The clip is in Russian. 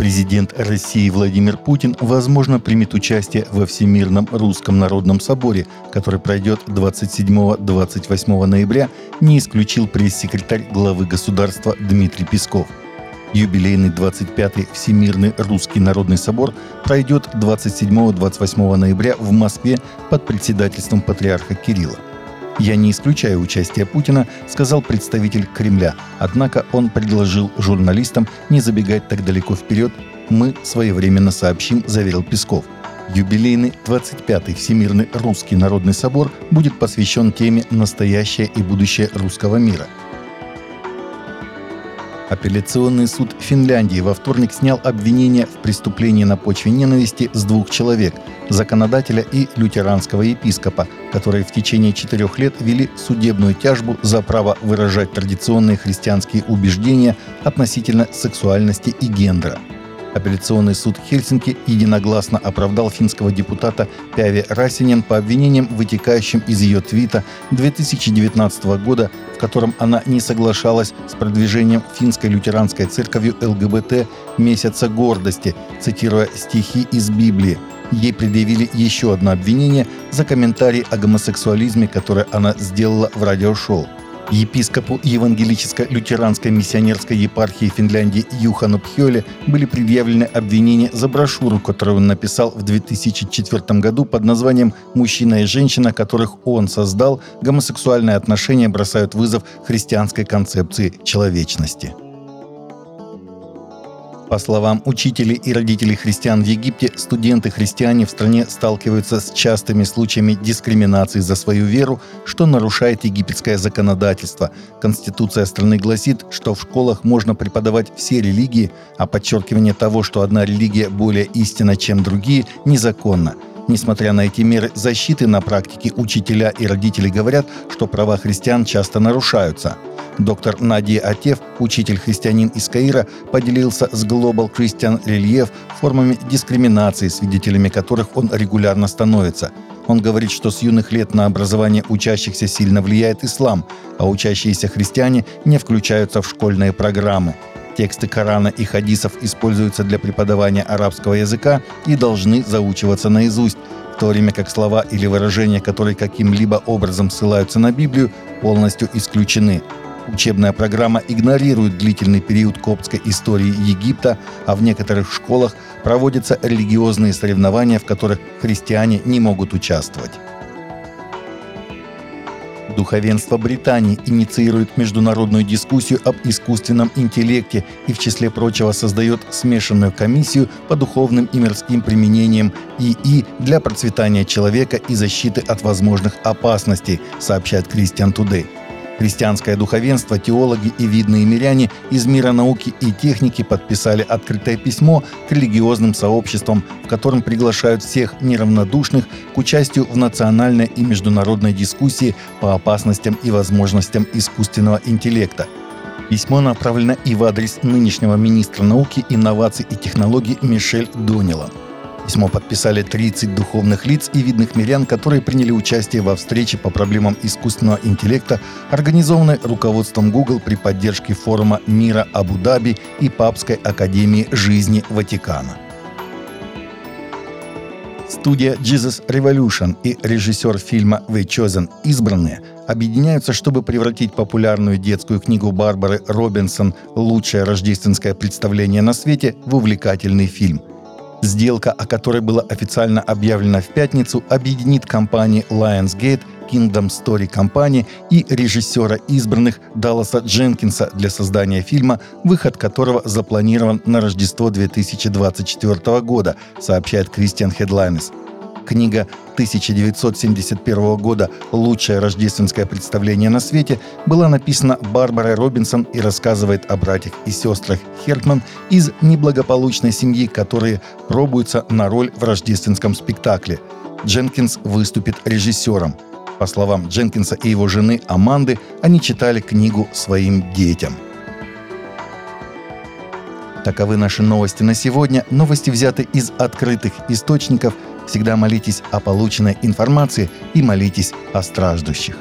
Президент России Владимир Путин, возможно, примет участие во Всемирном Русском Народном Соборе, который пройдет 27-28 ноября, не исключил пресс-секретарь главы государства Дмитрий Песков. Юбилейный 25-й Всемирный Русский Народный Собор пройдет 27-28 ноября в Москве под председательством патриарха Кирилла. «Я не исключаю участие Путина», сказал представитель Кремля. Однако он предложил журналистам не забегать так далеко вперед. «Мы своевременно сообщим», заверил Песков. Юбилейный 25-й Всемирный Русский Народный Собор будет посвящен теме «Настоящее и будущее русского мира». Апелляционный суд Финляндии во вторник снял обвинение в преступлении на почве ненависти с двух человек – законодателя и лютеранского епископа, которые в течение четырех лет вели судебную тяжбу за право выражать традиционные христианские убеждения относительно сексуальности и гендера – Апелляционный суд Хельсинки единогласно оправдал финского депутата Пяви Расинен по обвинениям, вытекающим из ее твита 2019 года, в котором она не соглашалась с продвижением финской лютеранской церковью ЛГБТ «Месяца гордости», цитируя стихи из Библии. Ей предъявили еще одно обвинение за комментарий о гомосексуализме, которое она сделала в радиошоу. Епископу Евангелическо-лютеранской миссионерской епархии Финляндии Юхану Пхёле были предъявлены обвинения за брошюру, которую он написал в 2004 году под названием «Мужчина и женщина, которых он создал, гомосексуальные отношения бросают вызов христианской концепции человечности». По словам учителей и родителей христиан в Египте, студенты-христиане в стране сталкиваются с частыми случаями дискриминации за свою веру, что нарушает египетское законодательство. Конституция страны гласит, что в школах можно преподавать все религии, а подчеркивание того, что одна религия более истинна, чем другие, незаконно – Несмотря на эти меры защиты, на практике учителя и родители говорят, что права христиан часто нарушаются – Доктор Надия Атев, учитель-христианин из Каира, поделился с Global Christian Relief формами дискриминации, свидетелями которых он регулярно становится. Он говорит, что с юных лет на образование учащихся сильно влияет ислам, а учащиеся христиане не включаются в школьные программы. Тексты Корана и хадисов используются для преподавания арабского языка и должны заучиваться наизусть, в то время как слова или выражения, которые каким-либо образом ссылаются на Библию, полностью исключены. Учебная программа игнорирует длительный период коптской истории Египта, а в некоторых школах проводятся религиозные соревнования, в которых христиане не могут участвовать. Духовенство Британии инициирует международную дискуссию об искусственном интеллекте и, в числе прочего, создает смешанную комиссию по духовным и мирским применениям ИИ для процветания человека и защиты от возможных опасностей, сообщает Кристиан Тудей. Христианское духовенство, теологи и видные миряне из мира науки и техники подписали открытое письмо к религиозным сообществам, в котором приглашают всех неравнодушных к участию в национальной и международной дискуссии по опасностям и возможностям искусственного интеллекта. Письмо направлено и в адрес нынешнего министра науки, инноваций и технологий Мишель Донила. Письмо подписали 30 духовных лиц и видных мирян, которые приняли участие во встрече по проблемам искусственного интеллекта, организованной руководством Google при поддержке форума мира Абу-Даби и Папской академии жизни Ватикана. Студия Jesus Revolution и режиссер фильма «The Chosen. Избранные» объединяются, чтобы превратить популярную детскую книгу Барбары Робинсон «Лучшее рождественское представление на свете» в увлекательный фильм – Сделка, о которой было официально объявлено в пятницу, объединит компании Lionsgate, Kingdom Story Company и режиссера избранных Далласа Дженкинса для создания фильма, выход которого запланирован на Рождество 2024 года, сообщает Кристиан Хедлайнес. Книга 1971 года «Лучшее рождественское представление на свете» была написана Барбарой Робинсон и рассказывает о братьях и сестрах Херкман из неблагополучной семьи, которые пробуются на роль в рождественском спектакле. Дженкинс выступит режиссером. По словам Дженкинса и его жены Аманды, они читали книгу своим детям. Таковы наши новости на сегодня. Новости взяты из открытых источников – Всегда молитесь о полученной информации и молитесь о страждущих.